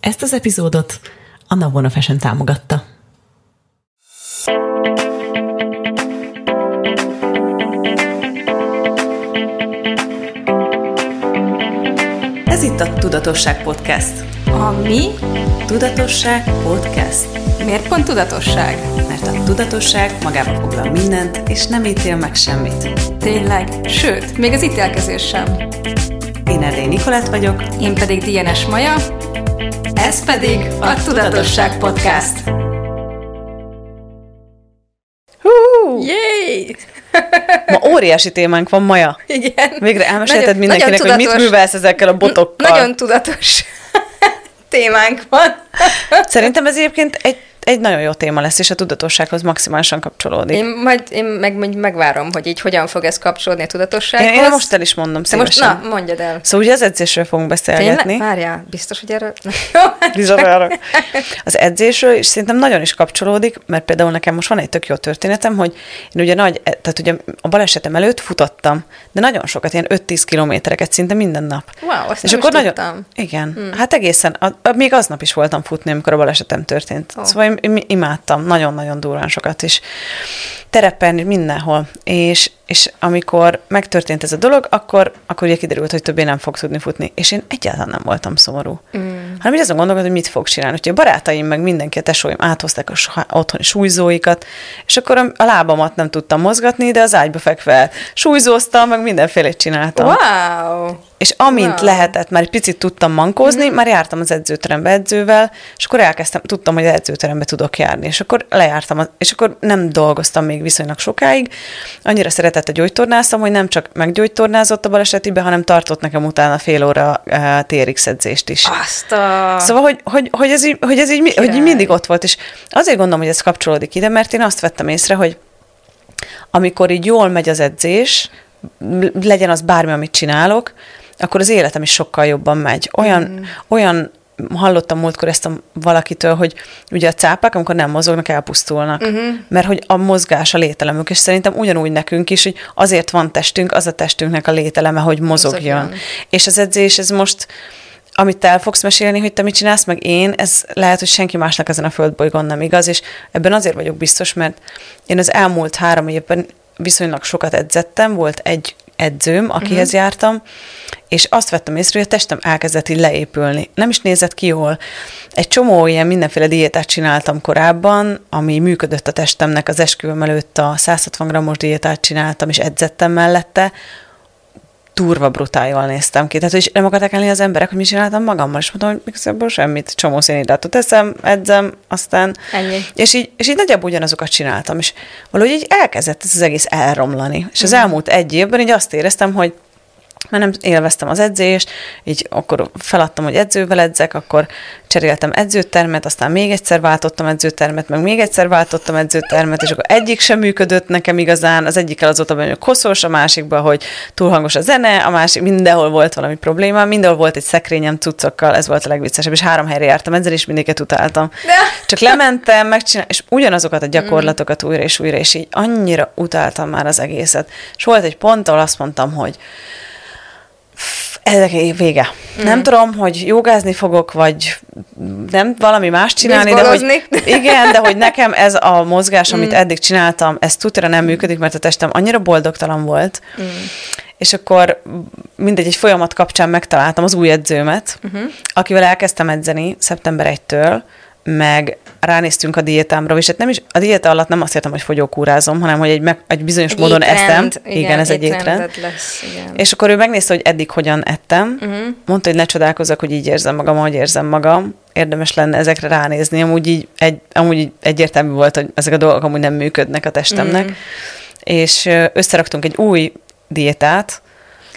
Ezt az epizódot a Navona Fashion támogatta. Ez itt a Tudatosság Podcast. A mi? Tudatosság Podcast. Miért pont tudatosság? Mert a tudatosság magába foglal mindent, és nem ítél meg semmit. Tényleg? Sőt, még az ítélkezés sem. Én Erdély Nikolát vagyok. Én pedig Dienes Maja. Ez pedig a Tudatosság Podcast. Hú! Yay! Ma óriási témánk van, Maja. Igen. Végre elmesélted Nagyon- mindenkinek, nagyon hogy mit művelsz ezekkel a botokkal. Nagyon tudatos témánk van. Szerintem ez egyébként egy, egy nagyon jó téma lesz, és a tudatossághoz maximálisan kapcsolódik. Én majd én meg, meg, megvárom, hogy így hogyan fog ez kapcsolódni a tudatossághoz. én, én most el is mondom De most, szívesen. na, mondjad el. Szóval ugye az edzésről fogunk beszélgetni. Tényleg? Várjál, biztos, hogy erről... Bizonyára. Az edzésről, és szerintem nagyon is kapcsolódik, mert például nekem most van egy tök jó történetem, hogy én ugye nagy, tehát ugye a balesetem előtt futottam, de nagyon sokat, ilyen 5-10 kilométereket szinte minden nap. Wow, azt és nem akkor is nagyon, tudtam. igen, hmm. hát egészen, a, a, még aznap is voltam futni, amikor a balesetem történt. Oh. Szóval én imádtam nagyon-nagyon durván sokat is. Terepen, mindenhol. És, és amikor megtörtént ez a dolog, akkor, akkor ugye kiderült, hogy többé nem fog tudni futni. És én egyáltalán nem voltam szomorú. Mm. Hanem így azon gondolkodtam, hogy mit fog csinálni. Úgyhogy a barátaim, meg mindenki, a tesóim áthozták a so- otthoni súlyzóikat, és akkor a, a lábamat nem tudtam mozgatni, de az ágyba fekve súlyzóztam, meg mindenfélét csináltam. Wow! És amint Wow. Lehetett, már egy picit tudtam mankózni, mm-hmm. már jártam az edzőterembe edzővel, és akkor elkezdtem, tudtam, hogy az edzőterembe tudok járni, és akkor lejártam, az- és akkor nem dolgoztam még viszonylag sokáig. Annyira szeretett a gyógytornászom, hogy nem csak meggyógytornázott a balesetibe, hanem tartott nekem utána fél óra uh, TRX edzést is. Azt a... Szóval, hogy, hogy, hogy, ez így, hogy ez így, hogy így mindig ott volt, és azért gondolom, hogy ez kapcsolódik ide, mert én azt vettem észre, hogy amikor így jól megy az edzés, legyen az bármi, amit csinálok, akkor az életem is sokkal jobban megy. Olyan, mm. olyan hallottam múltkor ezt a valakitől, hogy ugye a cápák, amikor nem mozognak, elpusztulnak. Uh-huh. Mert hogy a mozgás a lételemük, és szerintem ugyanúgy nekünk is, hogy azért van testünk, az a testünknek a lételeme, hogy mozogjon. Mozogjon. És az edzés, ez most amit te el fogsz mesélni, hogy te mit csinálsz, meg én, ez lehet, hogy senki másnak ezen a földbolygón nem igaz, és ebben azért vagyok biztos, mert én az elmúlt három évben viszonylag sokat edzettem, volt egy edzőm, akihez uh-huh. jártam, és azt vettem észre, hogy a testem elkezdett így leépülni. Nem is nézett ki jól. Egy csomó ilyen mindenféle diétát csináltam korábban, ami működött a testemnek. Az esküvőm előtt a 160 grammos diétát csináltam, és edzettem mellette, durva brutál jól néztem ki. Tehát, hogy nem akarták elni az emberek, hogy mit csináltam magammal, és mondtam, hogy igazából semmit, csomó szénhidrátot eszem, edzem, aztán... Ennyi. És így, és így nagyjából ugyanazokat csináltam, és valahogy így elkezdett ez az egész elromlani. És az elmúlt egy évben így azt éreztem, hogy mert nem élveztem az edzést, így akkor feladtam, hogy edzővel edzek, akkor cseréltem edzőtermet, aztán még egyszer váltottam edzőtermet, meg még egyszer váltottam edzőtermet, és akkor egyik sem működött nekem igazán, az egyikkel az volt a baj, hogy koszos, a másikban, hogy túl hangos a zene, a másik, mindenhol volt valami probléma, mindenhol volt egy szekrényem cuccokkal, ez volt a legviccesebb, és három helyre jártam ezzel, és mindiket utáltam. De- Csak lementem, megcsináltam, és ugyanazokat a gyakorlatokat újra és újra, és így annyira utáltam már az egészet. És volt egy pont, ahol azt mondtam, hogy ezek vége. Mm. Nem tudom, hogy jogázni fogok, vagy nem valami más csinálni, de hogy, igen, de hogy nekem ez a mozgás, amit eddig csináltam, ez tutira nem működik, mert a testem annyira boldogtalan volt, mm. és akkor mindegy, egy folyamat kapcsán megtaláltam az új edzőmet, uh-huh. akivel elkezdtem edzeni szeptember 1-től, meg ránéztünk a diétámra, és hát nem is, a diéta alatt nem azt értem, hogy fogyókúrázom, hanem hogy egy, meg, egy bizonyos Egy módon étrend, eszem. igen, Igen, ez egy étrend. lesz, igen. És akkor ő megnézte, hogy eddig hogyan ettem. Uh-huh. Mondta, hogy ne csodálkozzak, hogy így érzem magam, ahogy érzem magam. Érdemes lenne ezekre ránézni. Amúgy így, egy, amúgy így egyértelmű volt, hogy ezek a dolgok amúgy nem működnek a testemnek. Uh-huh. És összeraktunk egy új diétát,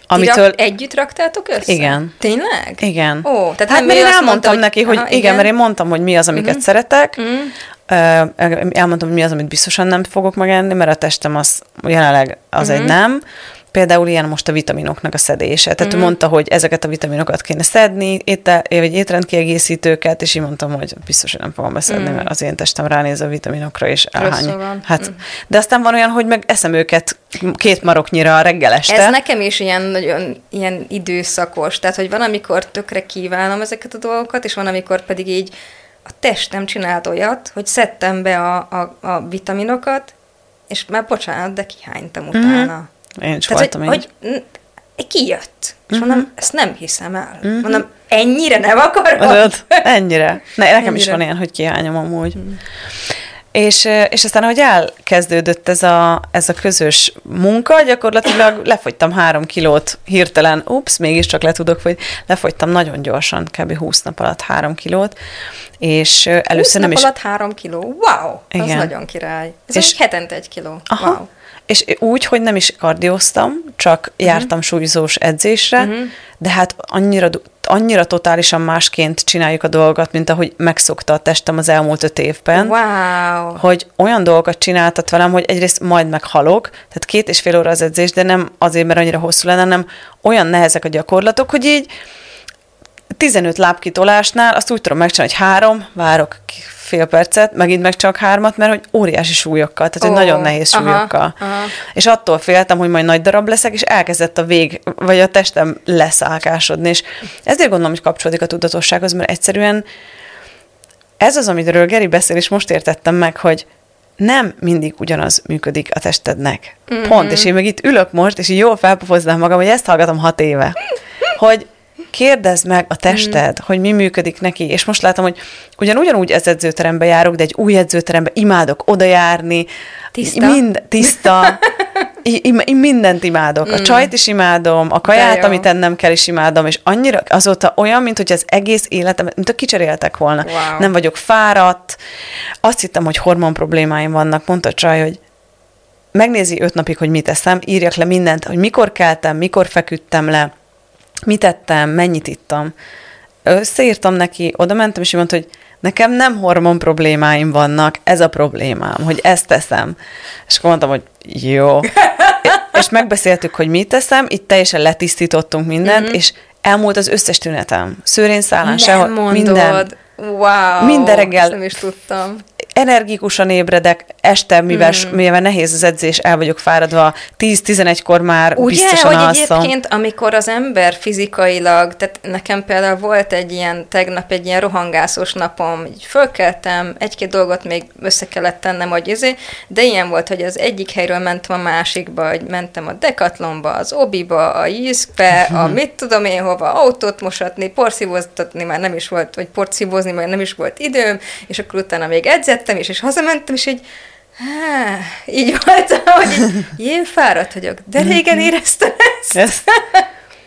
Amitől... amitől... Együtt raktátok össze? Igen. Tényleg? Igen. Ó, tehát hát nem mert én elmondtam mondta, hogy- neki, hogy Aha, igen, igen. mert én mondtam, hogy mi az, amiket uh-huh. szeretek, uh-huh. elmondtam, hogy mi az, amit biztosan nem fogok megenni, mert a testem az jelenleg az uh-huh. egy nem, Például ilyen most a vitaminoknak a szedése. Tehát mm. mondta, hogy ezeket a vitaminokat kéne szedni, étel, vagy étrendkiegészítőket, és így mondtam, hogy biztos, hogy nem fogom beszedni, mm. mert az én testem ránéz a vitaminokra, és elhány. Hát, mm. De aztán van olyan, hogy meg eszem őket két maroknyira reggel este. Ez nekem is ilyen nagyon ilyen időszakos. Tehát, hogy van, amikor tökre kívánom ezeket a dolgokat, és van, amikor pedig így a testem csinált olyat, hogy szedtem be a, a, a vitaminokat, és már bocsánat, de kihánytam mhm. utána. Mm-hmm. Én is Tehát, voltam hogy, hogy kijött. És uh-huh. mondom, ezt nem hiszem el. Uh-huh. Mondom, ennyire nem akarod? Adod, ennyire. Ne, nekem ennyire. is van ilyen, hogy kihányom amúgy. Uh-huh. És, és aztán, ahogy elkezdődött ez a, ez a közös munka, gyakorlatilag lefogytam három kilót hirtelen, ups, mégiscsak le tudok, hogy lefogytam nagyon gyorsan, kb. 20 nap alatt három kilót, és először 20 nem nap is... alatt három kiló, wow, Igen. az nagyon király. Ez és hetente egy kiló, aha, wow. És úgy, hogy nem is kardióztam, csak uh-huh. jártam súlyzós edzésre, uh-huh. de hát annyira, annyira totálisan másként csináljuk a dolgot, mint ahogy megszokta a testem az elmúlt öt évben. Wow. Hogy olyan dolgokat csináltat velem, hogy egyrészt majd meghalok, tehát két és fél óra az edzés, de nem azért, mert annyira hosszú lenne, hanem olyan nehezek a gyakorlatok, hogy így 15 lábkitolásnál azt úgy tudom megcsinálni, hogy három, várok fél percet, megint meg csak hármat, mert hogy óriási súlyokkal, tehát oh, hogy nagyon nehéz aha, súlyokkal. Aha. És attól féltem, hogy majd nagy darab leszek, és elkezdett a vég, vagy a testem leszálkásodni, és ezért gondolom, hogy kapcsolódik a tudatossághoz, mert egyszerűen ez az, amiről Geri beszél, és most értettem meg, hogy nem mindig ugyanaz működik a testednek. Mm-hmm. Pont, és én meg itt ülök most, és így jól felpofoznám magam, hogy ezt hallgatom hat éve. Hogy kérdezd meg a tested, mm. hogy mi működik neki, és most látom, hogy ugyan ugyanúgy ez edzőterembe járok, de egy új edzőterembe imádok oda járni. Tiszta. Mind, tiszta. Én mindent imádok. A mm. csajt is imádom, a kaját, amit ennem kell, is imádom, és annyira azóta olyan, mint hogy az egész életem, mint a kicseréltek volna. Wow. Nem vagyok fáradt. Azt hittem, hogy hormon problémáim vannak. Mondta a csaj, hogy megnézi öt napig, hogy mit eszem, írjak le mindent, hogy mikor keltem, mikor feküdtem le, mit ettem, mennyit ittam. Összeírtam neki, oda mentem, és mondta, hogy nekem nem hormon problémáim vannak, ez a problémám, hogy ezt teszem. És akkor mondtam, hogy jó. és megbeszéltük, hogy mit teszem, itt teljesen letisztítottunk mindent, mm-hmm. és elmúlt az összes tünetem. Szőrén szállán, sehol, minden. Wow, minden reggel. nem is tudtam energikusan ébredek, este, mivel, mm. mivel nehéz az edzés, el vagyok fáradva, 10-11-kor már Ugye, biztosan hogy alszom. egyébként, amikor az ember fizikailag, tehát nekem például volt egy ilyen, tegnap egy ilyen rohangászos napom, így fölkeltem, egy-két dolgot még össze kellett tennem, hogy izé, de ilyen volt, hogy az egyik helyről mentem a másikba, hogy mentem a Decathlonba, az Obiba, a Jiskbe, a mit tudom én hova, autót mosatni, porszívóztatni már nem is volt, vagy porszívózni, mert nem is volt időm, és akkor utána még edzett jöttem is, és hazamentem, és így, há, így voltam, hogy így, én fáradt vagyok, de régen éreztem ezt. ezt.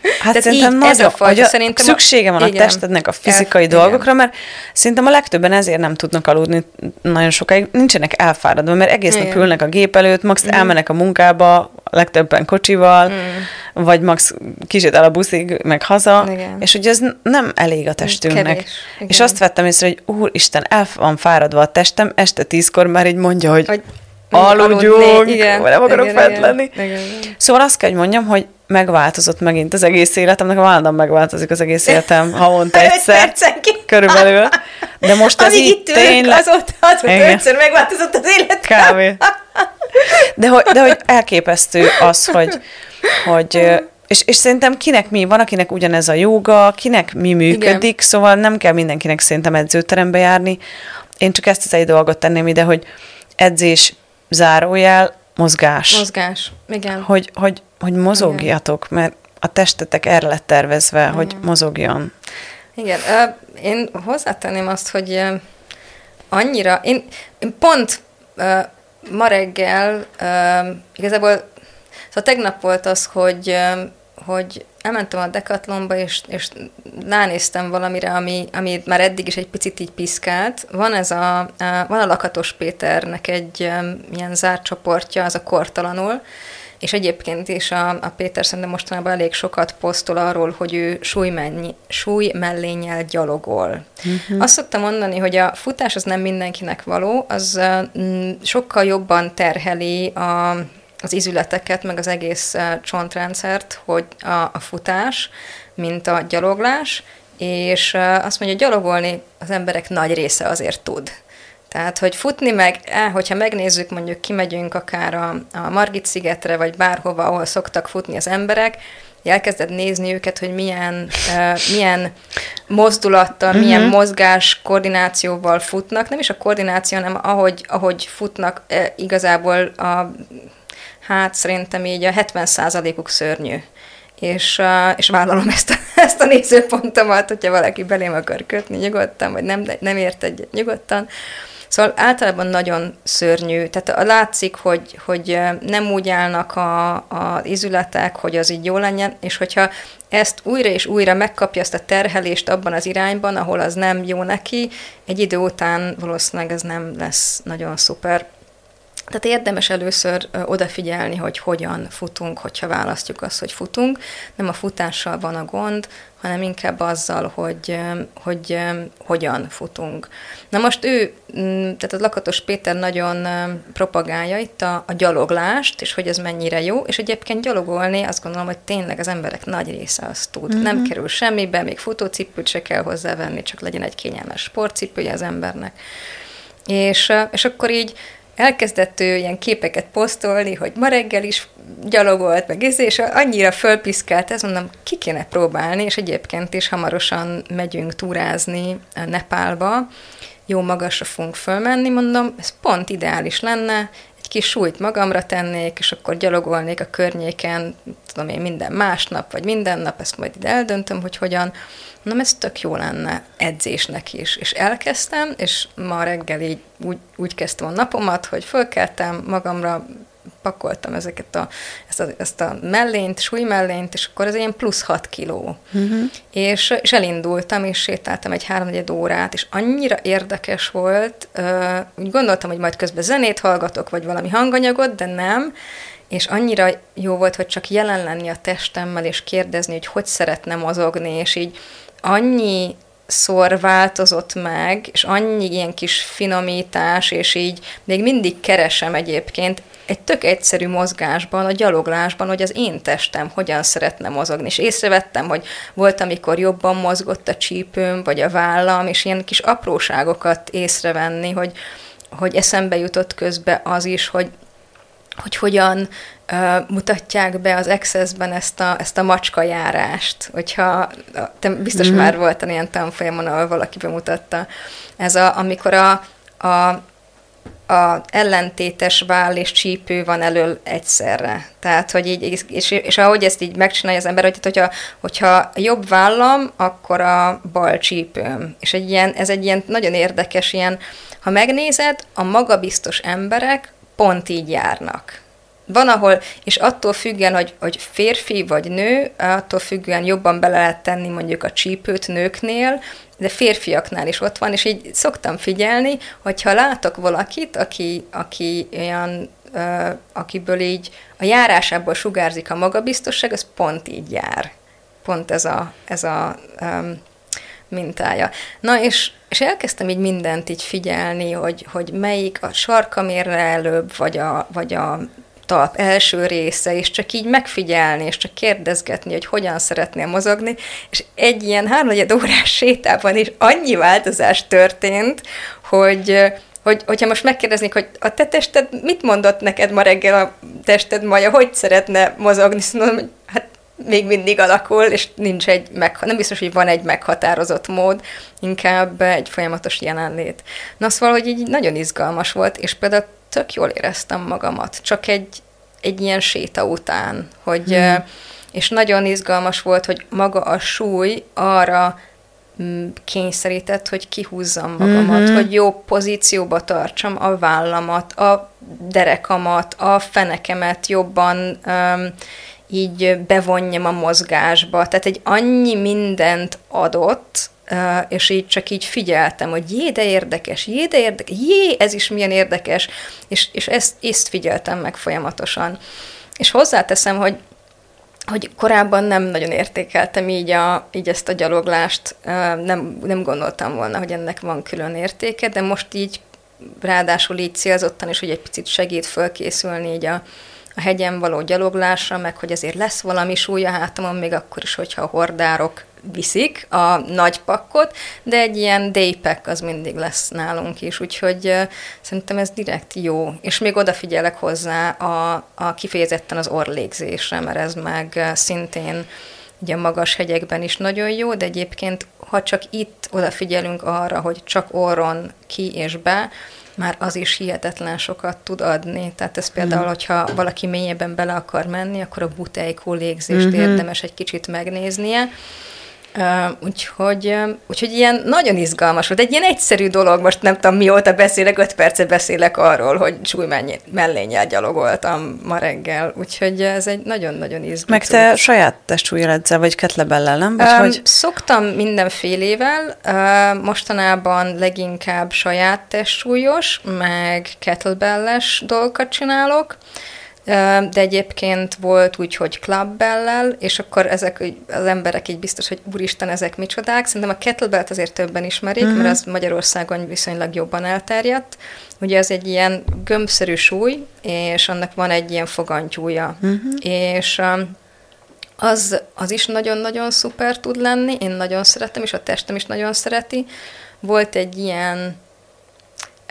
Hát Tehát szerintem így, ez a fajta, szerintem szüksége van a, igen, a testednek a fizikai el, dolgokra, igen. mert szerintem a legtöbben ezért nem tudnak aludni nagyon sokáig, nincsenek elfáradva, mert egész nap ülnek a gép előtt, max mm. elmennek a munkába, legtöbben kocsival, mm. vagy max kicsit el a buszig, meg haza, igen. és ugye ez nem elég a testünknek. Kevés, és azt vettem észre, hogy úristen, el van fáradva a testem, este tízkor már így mondja, hogy, hogy aludjunk, igen, nem akarok igen, fent lenni. Igen, igen. Szóval azt kell, hogy mondjam, hogy megváltozott megint az egész életem, nekem állandóan megváltozik az egész életem havonta egyszer, körülbelül. De most ez így tényleg... Azóta, azóta ötször megváltozott az életem. Kávé. De hogy, de hogy elképesztő az, hogy, hogy és, és szerintem kinek mi van, akinek ugyanez a joga, kinek mi működik, Igen. szóval nem kell mindenkinek szerintem edzőterembe járni. Én csak ezt az egy dolgot tenném ide, hogy edzés zárójel, mozgás. Mozgás, igen. Hogy, hogy, hogy mozogjatok, igen. mert a testetek erre lett tervezve, igen. hogy mozogjon. Igen, én hozzátenném azt, hogy annyira, én, én pont ma reggel igazából, szóval tegnap volt az, hogy, hogy elmentem a Decathlonba, és, és ránéztem valamire, ami, ami már eddig is egy picit így piszkált. Van ez a, a van a Lakatos Péternek egy ilyen zárt csoportja, az a Kortalanul, és egyébként is a, a Péter szerintem mostanában elég sokat posztol arról, hogy ő súly, súly mellénnyel gyalogol. Uh-huh. Azt szoktam mondani, hogy a futás az nem mindenkinek való, az uh, sokkal jobban terheli a az izületeket, meg az egész csontrendszert, hogy a, a futás, mint a gyaloglás, és azt mondja, gyalogolni az emberek nagy része azért tud. Tehát, hogy futni meg, eh, hogyha megnézzük, mondjuk kimegyünk akár a, a Margit-szigetre, vagy bárhova, ahol szoktak futni az emberek, elkezded nézni őket, hogy milyen, uh, milyen mozdulattal, uh-huh. milyen mozgás koordinációval futnak, nem is a koordináció, hanem ahogy, ahogy futnak, uh, igazából a, hát szerintem így a 70%-uk szörnyű. És, uh, és vállalom ezt a, ezt a nézőpontomat, hogyha valaki belém akar kötni nyugodtan, vagy nem, nem ért egy nyugodtan. Uh, Szóval általában nagyon szörnyű, tehát látszik, hogy, hogy nem úgy állnak a, a izületek, hogy az így jó legyen, és hogyha ezt újra és újra megkapja ezt a terhelést abban az irányban, ahol az nem jó neki, egy idő után valószínűleg ez nem lesz nagyon szuper. Tehát érdemes először odafigyelni, hogy hogyan futunk, hogyha választjuk azt, hogy futunk. Nem a futással van a gond, hanem inkább azzal, hogy, hogy hogyan futunk. Na most ő, tehát a Lakatos Péter nagyon propagálja itt a, a gyaloglást, és hogy ez mennyire jó, és egyébként gyalogolni azt gondolom, hogy tényleg az emberek nagy része azt tud. Mm-hmm. Nem kerül semmibe, még futócipőt se kell hozzávenni, csak legyen egy kényelmes sportcipője az embernek. És, és akkor így elkezdett ő ilyen képeket posztolni, hogy ma reggel is gyalogolt, meg ez, és annyira fölpiszkált, ez mondom, ki kéne próbálni, és egyébként is hamarosan megyünk túrázni Nepálba, jó magasra fogunk fölmenni, mondom, ez pont ideális lenne, egy kis súlyt magamra tennék, és akkor gyalogolnék a környéken, tudom én, minden másnap, vagy minden nap, ezt majd ide eldöntöm, hogy hogyan, mondom, ez tök jó lenne edzésnek is. És elkezdtem, és ma reggel így úgy, úgy kezdtem a napomat, hogy fölkeltem magamra, pakoltam ezeket a, ezt, a, ezt a mellényt, súlymellényt, és akkor ez ilyen plusz 6 kiló. Uh-huh. És, és elindultam, és sétáltam egy háromnegyed órát, és annyira érdekes volt, úgy gondoltam, hogy majd közben zenét hallgatok, vagy valami hanganyagot, de nem, és annyira jó volt, hogy csak jelen lenni a testemmel, és kérdezni, hogy hogy szeretne mozogni, és így annyi szor változott meg, és annyi ilyen kis finomítás, és így még mindig keresem egyébként egy tök egyszerű mozgásban, a gyaloglásban, hogy az én testem hogyan szeretne mozogni. És észrevettem, hogy volt, amikor jobban mozgott a csípőm, vagy a vállam, és ilyen kis apróságokat észrevenni, hogy, hogy eszembe jutott közbe az is, hogy hogy hogyan uh, mutatják be az Access-ben ezt a, ezt a macska járást, hogyha te biztos mm. már volt ilyen tanfolyamon, ahol valaki bemutatta. Ez a, amikor a, a a ellentétes váll és csípő van elől egyszerre. Tehát, hogy így, és, és ahogy ezt így megcsinálja az ember, hogy hogyha, hogyha jobb vállam, akkor a bal csípőm. És egy ilyen, ez egy ilyen nagyon érdekes ilyen, ha megnézed, a magabiztos emberek pont így járnak. Van, ahol, és attól függően, hogy, hogy férfi vagy nő, attól függően jobban bele lehet tenni mondjuk a csípőt nőknél, de férfiaknál is ott van, és így szoktam figyelni, hogyha látok valakit, aki, aki olyan, uh, akiből így a járásából sugárzik a magabiztosság, az pont így jár. Pont ez a, ez a um, mintája. Na, és, és elkezdtem így mindent így figyelni, hogy, hogy melyik a sarkamérre előbb, vagy a, vagy a talp első része, és csak így megfigyelni, és csak kérdezgetni, hogy hogyan szeretnél mozogni, és egy ilyen háromnegyed órás sétában is annyi változás történt, hogy, hogy, hogyha most megkérdeznék, hogy a te tested mit mondott neked ma reggel a tested maja, hogy szeretne mozogni, szóval hát még mindig alakul, és nincs egy meg, nem biztos, hogy van egy meghatározott mód, inkább egy folyamatos jelenlét. Na szóval, hogy így nagyon izgalmas volt, és például tök jól éreztem magamat, csak egy, egy ilyen séta után, hogy, hmm. és nagyon izgalmas volt, hogy maga a súly arra mm, kényszerített, hogy kihúzzam magamat, mm-hmm. hogy jó pozícióba tartsam a vállamat, a derekamat, a fenekemet jobban um, így bevonjam a mozgásba. Tehát egy annyi mindent adott, és így csak így figyeltem, hogy jé, de érdekes, jé, de érdekes, jé, ez is milyen érdekes, és, és ezt, ezt figyeltem meg folyamatosan. És hozzáteszem, hogy hogy korábban nem nagyon értékeltem így, a, így ezt a gyaloglást, nem, nem gondoltam volna, hogy ennek van külön értéke, de most így ráadásul így célzottan is, hogy egy picit segít fölkészülni így a, a hegyen való gyaloglásra, meg hogy azért lesz valami súly a hátamon, még akkor is, hogyha a hordárok viszik a nagy pakkot, de egy ilyen daypack az mindig lesz nálunk is, úgyhogy szerintem ez direkt jó. És még odafigyelek hozzá a, a kifejezetten az orlégzésre, mert ez meg szintén ugye magas hegyekben is nagyon jó, de egyébként, ha csak itt odafigyelünk arra, hogy csak orron ki és be, már az is hihetetlen sokat tud adni. Tehát ez például, mm. hogyha valaki mélyebben bele akar menni, akkor a butejkó légzést mm-hmm. érdemes egy kicsit megnéznie. Úgyhogy, úgyhogy ilyen nagyon izgalmas volt. Egy ilyen egyszerű dolog, most nem tudom mióta beszélek, öt percet beszélek arról, hogy súly mellénnyel gyalogoltam ma reggel, úgyhogy ez egy nagyon-nagyon izgalmas. Meg te saját testsúlyjal edzel, vagy ketlebellel, nem? Vagy um, hogy? Szoktam mindenfélével, uh, mostanában leginkább saját testsúlyos, meg kettlebelles dolgokat csinálok, de egyébként volt úgy, hogy clubbellel, és akkor ezek az emberek így biztos, hogy úristen, ezek micsodák. Szerintem a kettlebellt azért többen ismerik, uh-huh. mert az Magyarországon viszonylag jobban elterjedt. Ugye az egy ilyen gömbszerű súly, és annak van egy ilyen fogantyúja. Uh-huh. És az, az is nagyon-nagyon szuper tud lenni, én nagyon szeretem, és a testem is nagyon szereti. Volt egy ilyen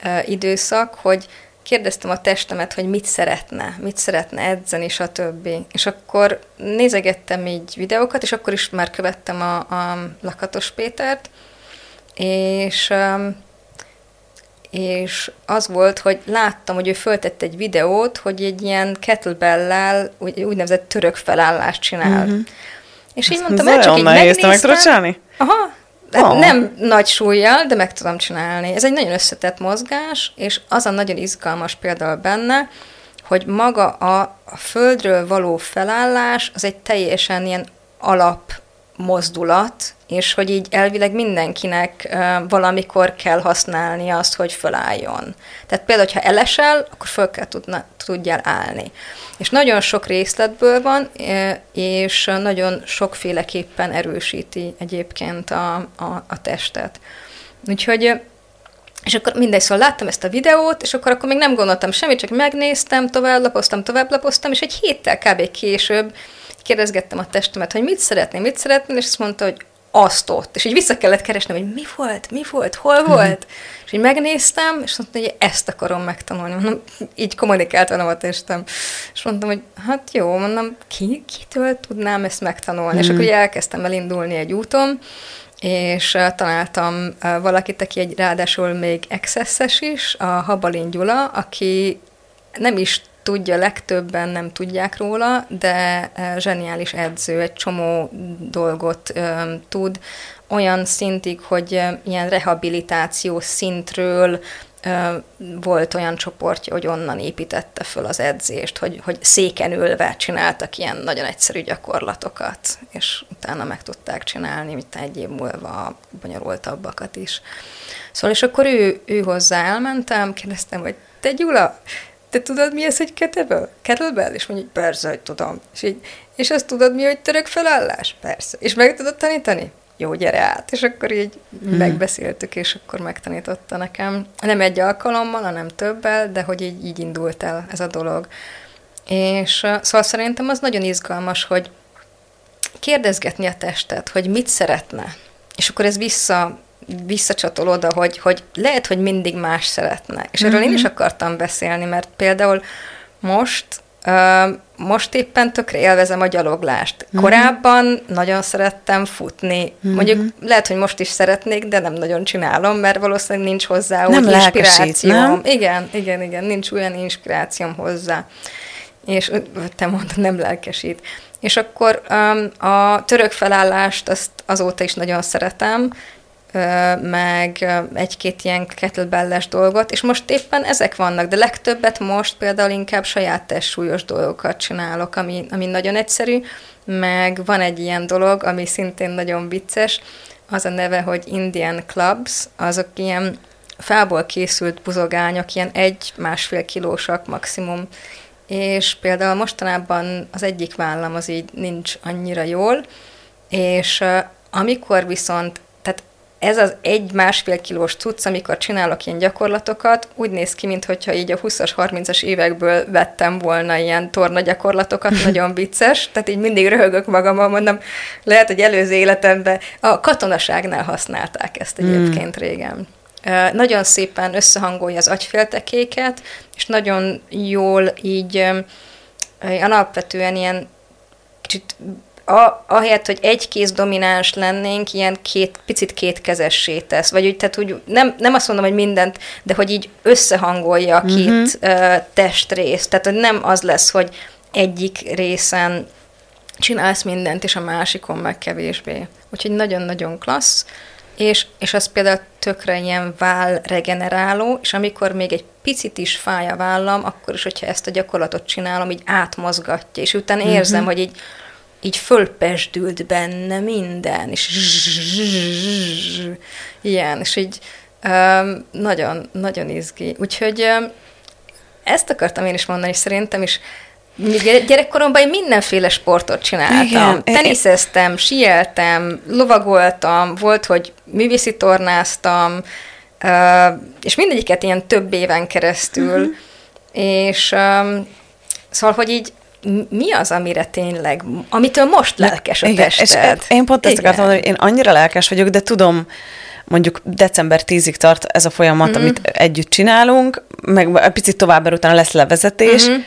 uh, időszak, hogy kérdeztem a testemet, hogy mit szeretne, mit szeretne edzeni, stb. És akkor nézegettem így videókat, és akkor is már követtem a, a Lakatos Pétert, és, és az volt, hogy láttam, hogy ő föltett egy videót, hogy egy ilyen kettlebell úgy, úgynevezett török felállást csinál. Mm-hmm. És így mondtam, hogy csak így megnéztem. meg tudod csinálni? Aha, Oh. Nem nagy súlyjal, de meg tudom csinálni. Ez egy nagyon összetett mozgás, és az a nagyon izgalmas például benne, hogy maga a, a földről való felállás az egy teljesen ilyen alap mozdulat, és hogy így elvileg mindenkinek valamikor kell használni azt, hogy fölálljon. Tehát például, ha elesel, akkor föl kell tudna, tudjál állni. És nagyon sok részletből van, és nagyon sokféleképpen erősíti egyébként a, a, a testet. Úgyhogy és akkor mindegy, szóval láttam ezt a videót, és akkor, akkor még nem gondoltam semmit, csak megnéztem, tovább lapoztam, tovább lapoztam, és egy héttel kb. később kérdezgettem a testemet, hogy mit szeretném, mit szeretném, és azt mondta, hogy azt ott. És így vissza kellett keresnem, hogy mi volt, mi volt, hol mhm. volt. És így megnéztem, és mondtam, hogy ezt akarom megtanulni. Mondom, így kommunikált velem a testem. És mondtam, hogy hát jó, mondom, ki, kitől tudnám ezt megtanulni? És akkor így elkezdtem elindulni egy úton, és találtam valakit, aki egy ráadásul még excesses is, a Habalin Gyula, aki nem is tudja, legtöbben nem tudják róla, de e, zseniális edző, egy csomó dolgot ö, tud, olyan szintig, hogy ilyen rehabilitáció szintről volt olyan csoportja, hogy onnan építette föl az edzést, hogy, hogy széken ülve csináltak ilyen nagyon egyszerű gyakorlatokat, és utána meg tudták csinálni, mint egy év múlva bonyolultabbakat is. Szóval, és akkor ő, ő hozzá elmentem, kérdeztem, hogy te Gyula, te tudod, mi ez, hogy kettlebell? Kettlebell? És mondja, hogy persze, hogy tudom. És, így, és azt tudod, mi, hogy török felállás? Persze. És meg tudod tanítani? Jó, gyere át. És akkor így hmm. megbeszéltük, és akkor megtanította nekem. Nem egy alkalommal, hanem többel, de hogy így, így indult el ez a dolog. És szóval szerintem az nagyon izgalmas, hogy kérdezgetni a testet, hogy mit szeretne. És akkor ez vissza visszacsatol oda, hogy, hogy lehet, hogy mindig más szeretne. És erről mm-hmm. én is mhm. akartam beszélni, mert például most most éppen tökre élvezem a gyaloglást. Mm-hmm. Korábban nagyon szerettem futni. Mm-hmm. Mondjuk lehet, hogy most is szeretnék, de nem nagyon csinálom, mert valószínűleg nincs hozzá nem úgy inspirációm. Nem? Igen, igen, igen, nincs olyan inspirációm hozzá. És te mondtad, nem lelkesít. És akkor um, a török felállást azt azóta is nagyon szeretem, meg egy-két ilyen kettlebelles dolgot, és most éppen ezek vannak, de legtöbbet most például inkább saját testsúlyos dolgokat csinálok, ami, ami nagyon egyszerű, meg van egy ilyen dolog, ami szintén nagyon vicces, az a neve, hogy Indian Clubs, azok ilyen fából készült buzogányok, ilyen egy-másfél kilósak maximum, és például mostanában az egyik vállam az így nincs annyira jól, és amikor viszont ez az egy-másfél kilós cucc, amikor csinálok ilyen gyakorlatokat, úgy néz ki, mintha így a 20-as, 30-as évekből vettem volna ilyen torna gyakorlatokat, nagyon vicces, tehát így mindig röhögök magammal, mondom, lehet, hogy előző életemben a katonaságnál használták ezt egyébként hmm. régen. Nagyon szépen összehangolja az agyféltekéket, és nagyon jól így alapvetően ilyen kicsit a, ahelyett, hogy egy kéz domináns lennénk, ilyen két, picit kétkezessé tesz. Vagy úgy, tehát úgy, nem, nem azt mondom, hogy mindent, de hogy így összehangolja a két uh-huh. uh, testrészt. Tehát, hogy nem az lesz, hogy egyik részen csinálsz mindent, és a másikon meg kevésbé. Úgyhogy nagyon-nagyon klassz. És, és az például tökre ilyen váll regeneráló, és amikor még egy picit is fáj a vállam, akkor is, hogyha ezt a gyakorlatot csinálom, így átmozgatja, és utána érzem, uh-huh. hogy így így fölpesdült benne minden, és ilyen, és így nagyon, nagyon izgi. Úgyhogy ezt akartam én is mondani, és szerintem is gyerekkoromban én mindenféle sportot csináltam. Igen. Teniszeztem, sieltem, lovagoltam, volt, hogy művészi tornáztam, és mindegyiket ilyen több éven keresztül, uh-huh. és szóval, hogy így mi az, amire tényleg, amitől most lelkes a Igen, tested? És én pont ezt akartam mondani, hogy én annyira lelkes vagyok, de tudom, mondjuk december 10-ig tart ez a folyamat, mm-hmm. amit együtt csinálunk, meg egy picit tovább, utána lesz levezetés, mm-hmm.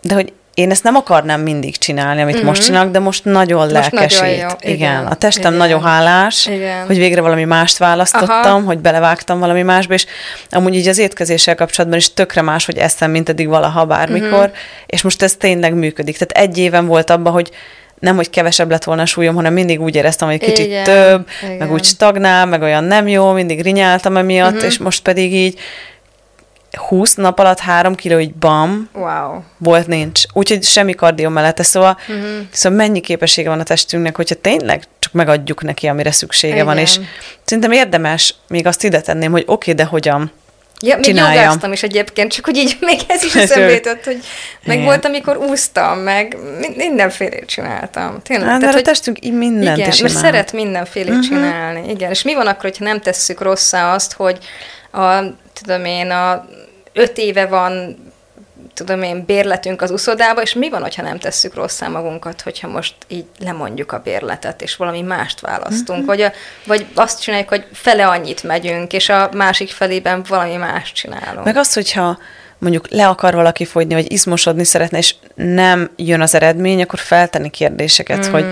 de hogy én ezt nem akarnám mindig csinálni, amit mm-hmm. most csinálok, de most nagyon most lelkesít. Nagyon jó. Igen. Igen. A testem Igen. nagyon hálás, Igen. hogy végre valami mást választottam, Aha. hogy belevágtam valami másba, és amúgy így az étkezéssel kapcsolatban is tökre más, hogy eszem, mint eddig valaha bármikor, mm-hmm. és most ez tényleg működik. Tehát egy éven volt abban, hogy nem, hogy kevesebb lett volna a súlyom, hanem mindig úgy éreztem, hogy kicsit Igen. több, Igen. meg úgy stagnál, meg olyan nem jó, mindig rinyáltam emiatt, mm-hmm. és most pedig így 20 nap alatt 3 kiló így bam, wow. volt nincs. Úgyhogy semmi kardió mellette, szóval, uh-huh. szóval mennyi képessége van a testünknek, hogyha tényleg csak megadjuk neki, amire szüksége Igen. van, és szerintem érdemes még azt ide tenném, hogy oké, okay, de hogyan Ja, még jogáztam is egyébként, csak hogy így még ez is eszembe jutott, hogy meg igen. volt, amikor úsztam, meg mindenfélét csináltam. Tényleg. Hát, tehát, hogy, a testünk így mindent igen, is mert szeret mindenfélét uh-huh. csinálni. Igen, és mi van akkor, hogyha nem tesszük rosszá azt, hogy a, tudom én, a öt éve van tudom én, bérletünk az uszodába, és mi van, hogyha nem tesszük rosszá magunkat, hogyha most így lemondjuk a bérletet, és valami mást választunk, mm-hmm. vagy, a, vagy azt csináljuk, hogy fele annyit megyünk, és a másik felében valami mást csinálunk. Meg az, hogyha mondjuk le akar valaki fogyni, vagy izmosodni szeretne, és nem jön az eredmény, akkor feltenni kérdéseket, mm. hogy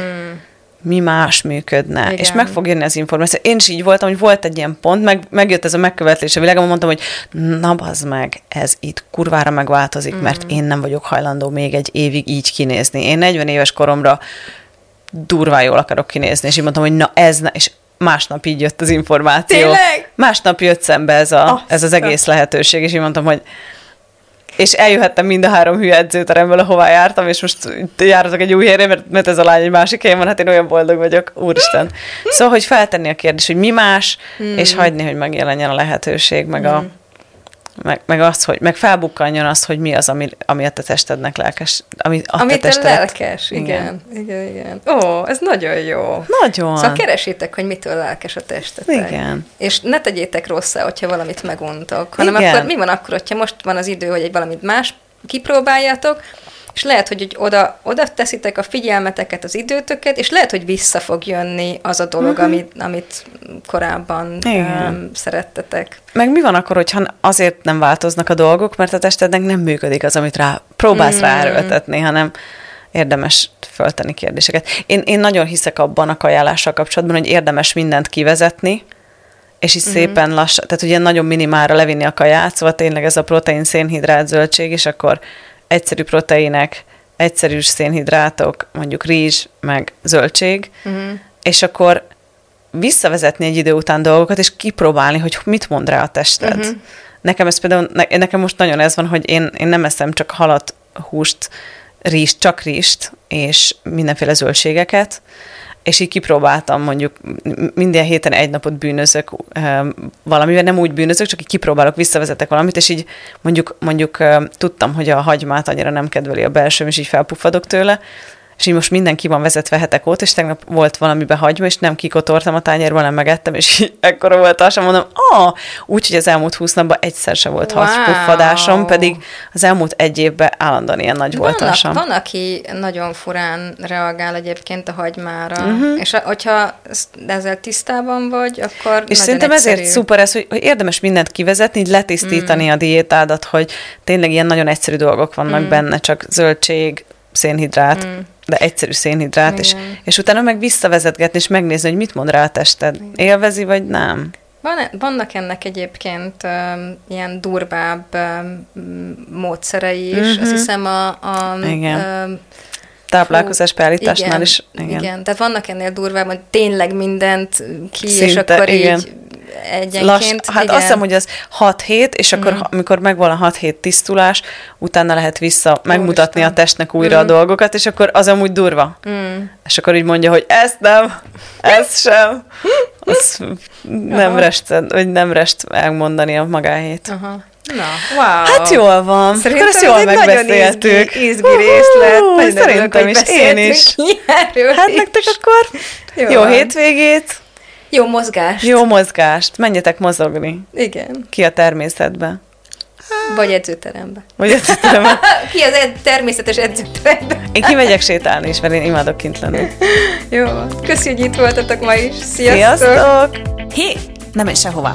mi más működne, Igen. és meg fog jönni az információ. Én is így voltam, hogy volt egy ilyen pont, meg, megjött ez a megkövetlés a világban, mondtam, hogy na bazd meg, ez itt kurvára megváltozik, mm. mert én nem vagyok hajlandó még egy évig így kinézni. Én 40 éves koromra durván jól akarok kinézni, és így mondtam, hogy na ez, ne, és másnap így jött az információ. Tényleg? Másnap jött szembe ez, a, ez az egész lehetőség, és így mondtam, hogy és eljöhettem mind a három hülye edzőteremből, ahová jártam, és most járatok egy új helyre, mert, mert ez a lány egy másik helyen van, hát én olyan boldog vagyok, úristen. Szóval, hogy feltenni a kérdést, hogy mi más, hmm. és hagyni, hogy megjelenjen a lehetőség, meg a, hmm meg, meg, az, hogy, meg felbukkanjon az, hogy mi az, ami, ami a te testednek lelkes. Ami a Amit te tested. lelkes, igen. igen. Igen, igen. Ó, ez nagyon jó. Nagyon. Szóval keresétek, hogy mitől lelkes a testetek. Igen. És ne tegyétek rosszá, hogyha valamit meguntok, hanem igen. akkor mi van akkor, hogyha most van az idő, hogy egy valamit más kipróbáljátok, és lehet, hogy oda, oda teszitek a figyelmeteket, az időtöket, és lehet, hogy vissza fog jönni az a dolog, uh-huh. amit, amit korábban um, szerettetek. Meg mi van akkor, hogyha azért nem változnak a dolgok, mert a testednek nem működik az, amit rá próbálsz mm. ráerőltetni, hanem érdemes föltenni kérdéseket. Én, én nagyon hiszek abban a kajálással kapcsolatban, hogy érdemes mindent kivezetni, és is mm-hmm. szépen lassan, tehát ugye nagyon minimálra levinni a kaját, szóval tényleg ez a protein, szénhidrát, zöldség, és akkor egyszerű proteinek, egyszerű szénhidrátok, mondjuk rizs, meg zöldség, uh-huh. és akkor visszavezetni egy idő után dolgokat, és kipróbálni, hogy mit mond rá a tested. Uh-huh. Nekem ez például, nekem most nagyon ez van, hogy én, én nem eszem csak halat, húst, rizst, csak rizst, és mindenféle zöldségeket, és így kipróbáltam mondjuk minden héten egy napot bűnözök valamivel, nem úgy bűnözök, csak így kipróbálok, visszavezetek valamit, és így mondjuk, mondjuk tudtam, hogy a hagymát annyira nem kedveli a belsőm, és így felpuffadok tőle, és így most mindenki van vezetve hetek óta, és tegnap volt valamibe hagyma, és nem kikotortam a tányérban, nem megettem, és így ekkora volt az, mondom, ah, úgyhogy az elmúlt húsz napban egyszer se volt Wow. pedig az elmúlt egy évben állandóan ilyen nagy volt alsam. van, aki nagyon furán reagál egyébként a hagymára, uh-huh. és a, hogyha ezzel tisztában vagy, akkor És szerintem egyszerű. ezért szuper ez, hogy, hogy érdemes mindent kivezetni, így letisztítani mm. a diétádat, hogy tényleg ilyen nagyon egyszerű dolgok vannak mm. benne, csak zöldség, szénhidrát, mm. de egyszerű szénhidrát, és, Igen. és utána meg visszavezetgetni, és megnézni, hogy mit mond rá a tested. Élvezi, vagy nem? Van, vannak ennek egyébként um, ilyen durvább um, módszerei is. Mhm. Azt hiszem a... a Igen. Um, Táplálkozás beállításnál igen, is. Igen. Igen. igen. Tehát vannak ennél durvább, hogy tényleg mindent ki, és Szinte, akkor igen. így egyenként. Lass, hát igen. azt hiszem, hogy az 6 hét, és akkor, mm. amikor megvan a 6 hét tisztulás, utána lehet vissza megmutatni Úristen. a testnek újra mm. a dolgokat, és akkor az amúgy durva. Mm. És akkor így mondja, hogy ezt nem, ezt sem. Az nem rest, vagy nem rest elmondani a magáét. Aha. Na, wow. Hát jól van, Szerintem akkor ezt jól megbeszéltük. Nagyon izgi, izgi részlet. Hú, Nagyon Szerintem örülök, is, én is. ilyenről Hát is. nektek akkor Jó jó, jó van. hétvégét, Jó mozgást. jó mozgást, menjetek mozogni Igen. ki a természetbe. Vagy edzőterembe. Vagy hittem, Ki az ed- természetes edzőterembe. én kimegyek sétálni is, mert én imádok kint lenni. Jó. Köszi, hogy itt voltatok ma is. Sziasztok. Sziasztok! Hé, nem menj sehová!